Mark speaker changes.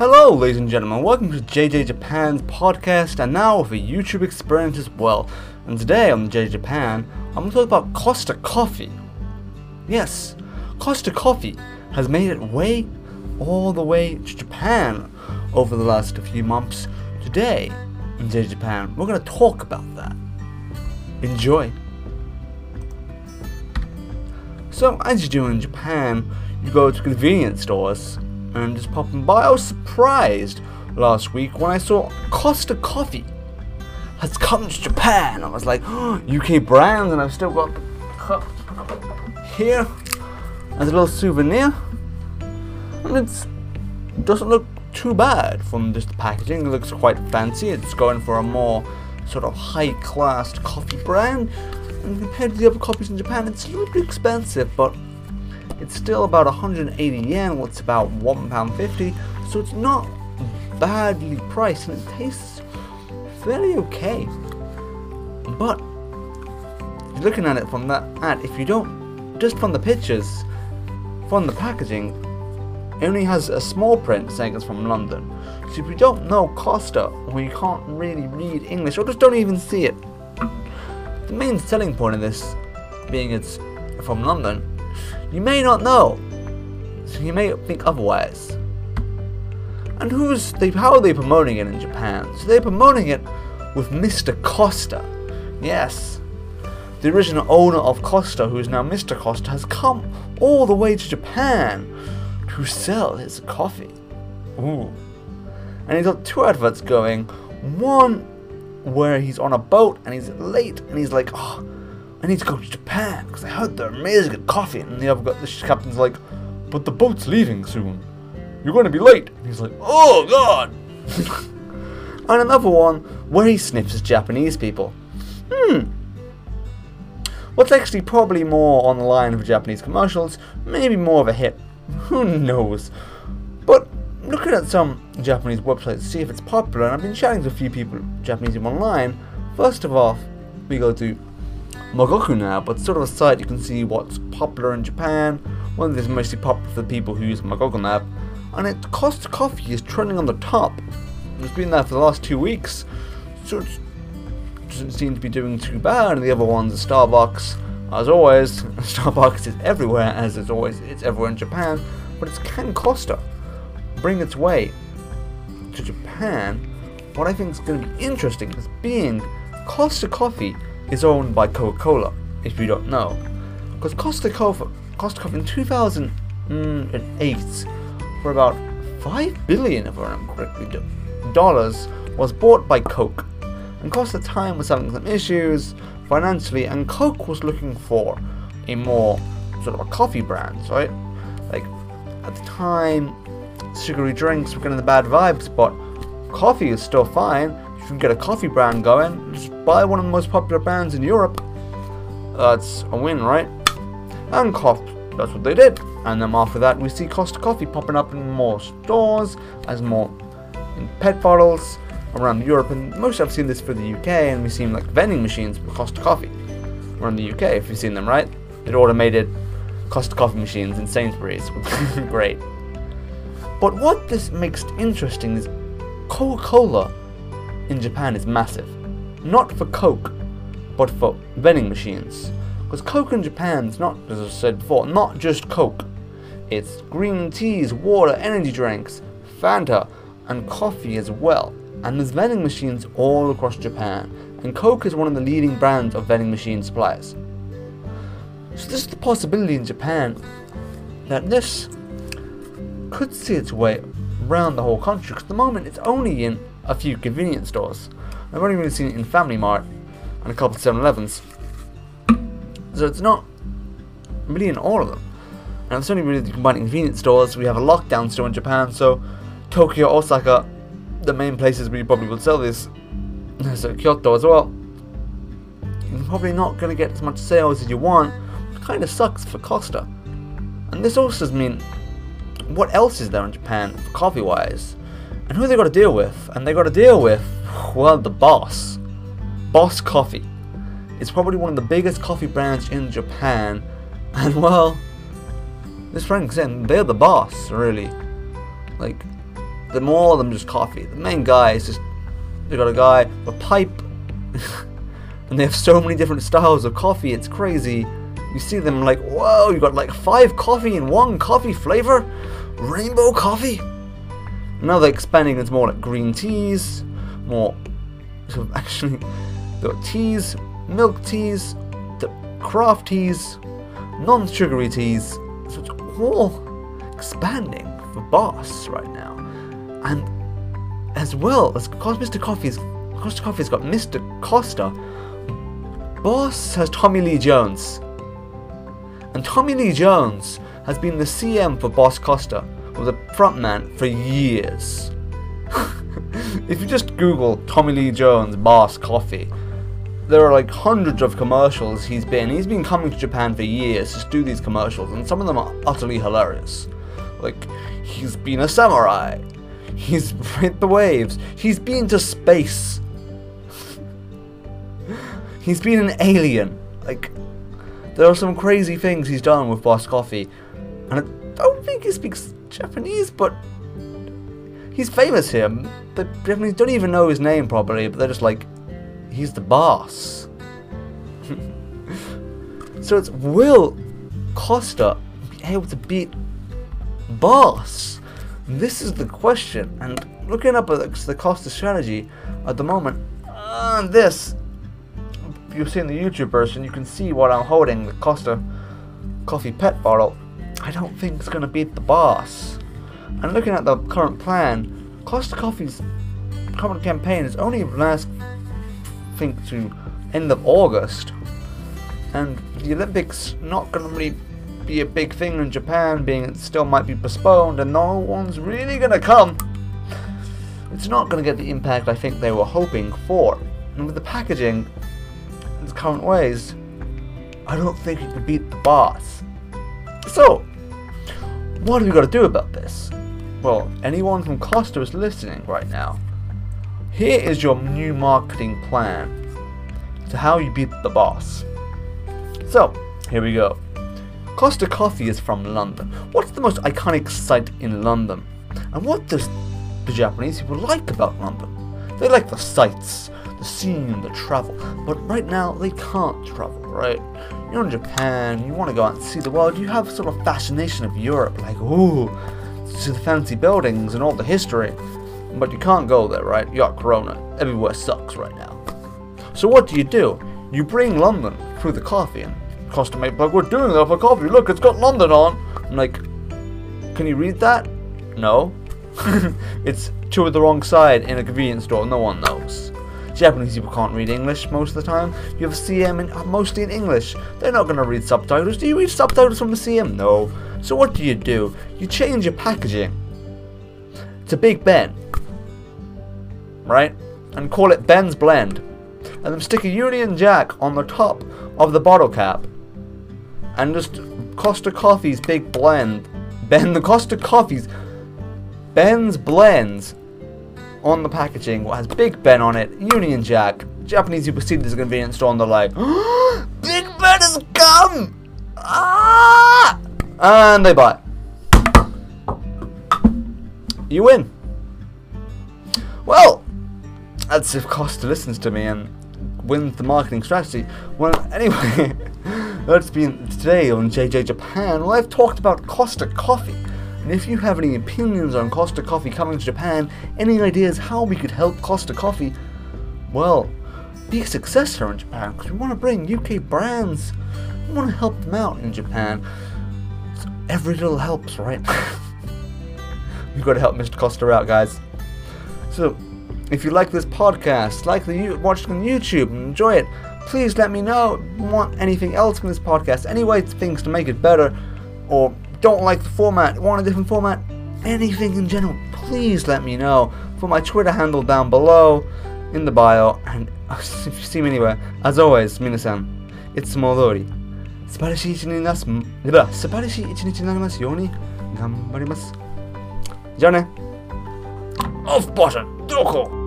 Speaker 1: Hello, ladies and gentlemen. Welcome to JJ Japan's podcast, and now with a YouTube experience as well. And today on JJ Japan, I'm going to talk about Costa Coffee. Yes, Costa Coffee has made it way, all the way to Japan over the last few months. Today, in JJ Japan, we're going to talk about that. Enjoy. So, as you do in Japan, you go to convenience stores and just popping by. I was surprised last week when I saw Costa Coffee has come to Japan. I was like, oh, UK brand, and I've still got the cup here as a little souvenir. And it doesn't look too bad from just the packaging. It looks quite fancy. It's going for a more sort of high class coffee brand. And compared to the other coffees in Japan, it's a little bit expensive, but it's still about 180 yen, well, it's about £1.50, so it's not badly priced and it tastes fairly okay. But looking at it from that ad, if you don't, just from the pictures, from the packaging, it only has a small print saying it's from London. So if you don't know Costa, or you can't really read English, or just don't even see it, the main selling point of this being it's from London you may not know, so you may think otherwise. And who's they? How are they promoting it in Japan? So they're promoting it with Mr. Costa. Yes, the original owner of Costa, who is now Mr. Costa, has come all the way to Japan to sell his coffee. Ooh. And he's got two adverts going. One where he's on a boat and he's late and he's like, oh, I need to go to Japan because I heard they're amazing at coffee. And the other the captain's like, but the boat's leaving soon. You're going to be late. And he's like, oh god. and another one where he sniffs Japanese people. Hmm. What's actually probably more on the line of Japanese commercials, maybe more of a hit. Who knows? But looking at some Japanese websites to see if it's popular, and I've been chatting to a few people, Japanese online. First of all, we go to Mogoku now, but sort of a site you can see what's popular in Japan. One of these mostly popular for the people who use Mogoku app, and it Costa Coffee is trending on the top. It's been there for the last two weeks, so it doesn't seem to be doing too bad. And the other ones are Starbucks. As always, Starbucks is everywhere, as it's always it's everywhere in Japan. But it's Can Costa bring its way to Japan. What I think is going to be interesting is being Costa Coffee is owned by Coca-Cola, if you don't know. Because Costa Cola, Costa Cola in 2008, for about 5 billion, if I remember correctly, dollars, was bought by Coke. And Costa at the time was having some issues financially, and Coke was looking for a more sort of a coffee brand, right? Like, at the time, sugary drinks were getting the bad vibes, but coffee is still fine You can get a coffee brand going, just buy one of the most popular brands in Europe. That's a win, right? And coffee, that's what they did. And then after that, we see Costa Coffee popping up in more stores, as more in pet bottles around Europe. And most I've seen this for the UK, and we've seen like vending machines for Costa Coffee around the UK, if you've seen them, right? It automated Costa Coffee machines in Sainsbury's. Which is great. But what this makes interesting is Coca Cola in Japan is massive. Not for Coke, but for vending machines. Because Coke in Japan is not, as I said before, not just Coke. It's green teas, water, energy drinks, Fanta, and coffee as well. And there's vending machines all across Japan, and Coke is one of the leading brands of vending machine suppliers. So there's the possibility in Japan that this could see its way around the whole country, because at the moment it's only in a few convenience stores. I've only really seen it in Family Mart and a couple of 7-Elevens. So it's not really in all of them. And it's only really the combined convenience stores. We have a lockdown store in Japan, so Tokyo, Osaka, the main places where you probably would sell this. So Kyoto as well. You're probably not going to get as much sales as you want. It kind of sucks for Costa. And this also does mean, what else is there in Japan, coffee-wise? And who they got to deal with? And they got to deal with, well, the boss. Boss Coffee. It's probably one of the biggest coffee brands in Japan. And well, this Frank said they're the boss, really. Like, they're more than just coffee. The main guy is just they got a guy, with a pipe, and they have so many different styles of coffee. It's crazy. You see them like, whoa! You got like five coffee in one coffee flavor, rainbow coffee. Now they're expanding into more like green teas, more actually got teas, milk teas, the craft teas, non-sugary teas. So it's all expanding for Boss right now, and as well as Mr. Coffee's Costa Coffee's got Mr. Costa. Boss has Tommy Lee Jones, and Tommy Lee Jones has been the CM for Boss Costa, or the frontman for years. If you just Google Tommy Lee Jones Boss Coffee, there are like hundreds of commercials he's been. He's been coming to Japan for years to do these commercials, and some of them are utterly hilarious. Like, he's been a samurai, he's hit the waves, he's been to space, he's been an alien. Like, there are some crazy things he's done with Boss Coffee, and I don't think he speaks Japanese, but he's famous here. The Japanese don't even know his name properly, but they're just like, he's the boss. so it's will Costa be able to beat boss? This is the question. And looking up at the Costa strategy at the moment, uh, this you've seen the YouTube version, you can see what I'm holding the Costa coffee pet bottle. I don't think it's gonna beat the boss. And looking at the current plan, Costa Coffee's current campaign is only last think to end of August. And the Olympics not gonna really be a big thing in Japan, being it still might be postponed and no one's really gonna come. It's not gonna get the impact I think they were hoping for. And with the packaging in its current ways, I don't think it could beat the boss. So, what have we got to do about this? Well, anyone from Costa is listening right now. Here is your new marketing plan to how you beat the boss. So, here we go. Costa Coffee is from London. What's the most iconic site in London? And what does the Japanese people like about London? They like the sights, the scene, the travel. But right now, they can't travel, right? You're in Japan, you want to go out and see the world, you have sort of fascination of Europe, like, ooh, to the fancy buildings and all the history. But you can't go there, right? You got Corona. Everywhere sucks right now. So what do you do? You bring London through the coffee and Costa mate like, we're doing that for coffee. Look, it's got London on. I'm like, can you read that? No. it's to the wrong side in a convenience store. No one knows. Japanese people can't read English most of the time. You have a CM in, uh, mostly in English. They're not going to read subtitles. Do you read subtitles from the CM? No. So what do you do? You change your packaging to Big Ben, right? And call it Ben's Blend. And then stick a Union Jack on the top of the bottle cap. And just Costa Coffee's Big Blend. Ben, the Costa Coffee's Ben's Blends on the packaging what has Big Ben on it, Union Jack. Japanese people see this as a convenience store and they're like, Big Ben has come! Ah! And they buy You win. Well, that's if Costa listens to me and wins the marketing strategy. Well, anyway, that's been today on JJ Japan. Well, I've talked about Costa Coffee. And if you have any opinions on Costa Coffee coming to Japan, any ideas how we could help Costa Coffee, well, be a success here in Japan because we want to bring UK brands. We want to help them out in Japan. So every little helps, right? We've got to help Mr. Costa out, guys. So, if you like this podcast, like the you watch on YouTube, and enjoy it, please let me know. Want anything else from this podcast? Any way things to make it better, or don't like the format, want a different format, anything in general, please let me know for my Twitter handle down below in the bio. And if you see me anywhere, as always, minasan, it's Modori. 素晴らしい一日になす、では、素晴らしい一日になりますように頑張ります。じゃあね。オフボタン、どこ